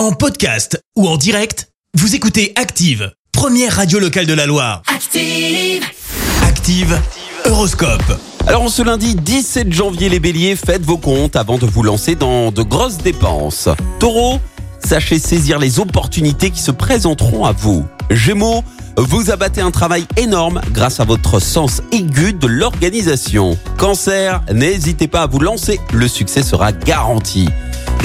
En podcast ou en direct, vous écoutez Active, première radio locale de la Loire. Active. Active, Horoscope. Alors, en ce lundi 17 janvier, les béliers, faites vos comptes avant de vous lancer dans de grosses dépenses. Taureau, sachez saisir les opportunités qui se présenteront à vous. Gémeaux, vous abattez un travail énorme grâce à votre sens aigu de l'organisation. Cancer, n'hésitez pas à vous lancer, le succès sera garanti.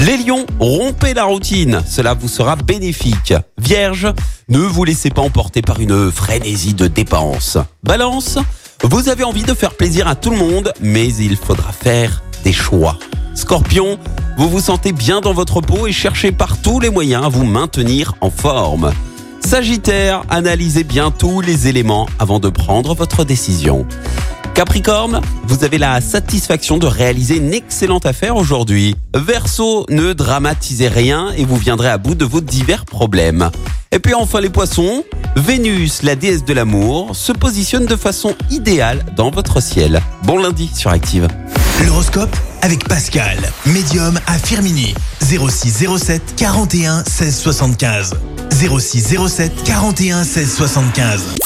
Les lions, rompez la routine, cela vous sera bénéfique. Vierge, ne vous laissez pas emporter par une frénésie de dépenses. Balance, vous avez envie de faire plaisir à tout le monde, mais il faudra faire des choix. Scorpion, vous vous sentez bien dans votre peau et cherchez par tous les moyens à vous maintenir en forme. Sagittaire, analysez bien tous les éléments avant de prendre votre décision. Capricorne, vous avez la satisfaction de réaliser une excellente affaire aujourd'hui. Verseau, ne dramatisez rien et vous viendrez à bout de vos divers problèmes. Et puis enfin les poissons, Vénus, la déesse de l'amour, se positionne de façon idéale dans votre ciel. Bon lundi sur Active. L'horoscope avec Pascal, médium à Firmini. 0607 41 16 75. 0607 41 16 75.